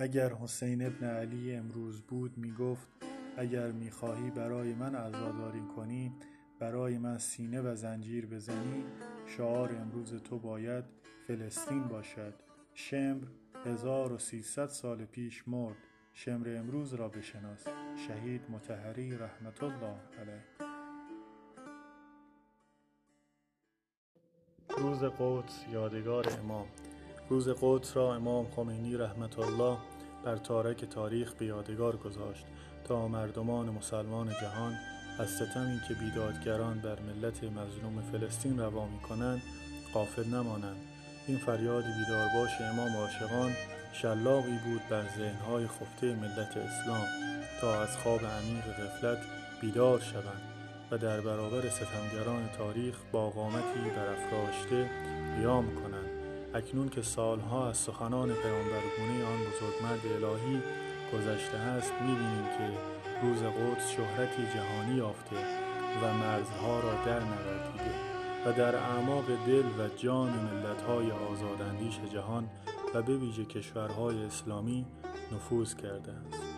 اگر حسین ابن علی امروز بود می گفت اگر می خواهی برای من عزاداری کنی برای من سینه و زنجیر بزنی شعار امروز تو باید فلسطین باشد. شمر هزار و سیصد سال پیش مرد شمر امروز را بشناس. شهید مطهری رحمة الله علیه. روز قدس یادگار امام. روز قدس را امام خمینی رحمة الله بر تارک تاریخ به یادگار گذاشت تا مردمان مسلمان جهان از ستمی که بیدادگران بر ملت مظلوم فلسطین روا می‌کنند غافل نمانند. این فریاد بیدارباش امام عاشقان شلاقی بود بر ذهنهای خفته ملت اسلام تا از خواب عمیق غفلت بیدار شوند و در برابر ستمگران تاریخ با قامتی برافراشته قیام کنند. اکنون که سالها از سخنان پیامبرگونه آن بزرگمرد الهی گذشته است می بینیم که روز قدس شهرتی جهانی یافته و مرزها را درنوردیده و در اعماق دل و جان ملتهای آزاداندیش جهان و به ویژه کشورهای اسلامی نفوذ کرده است.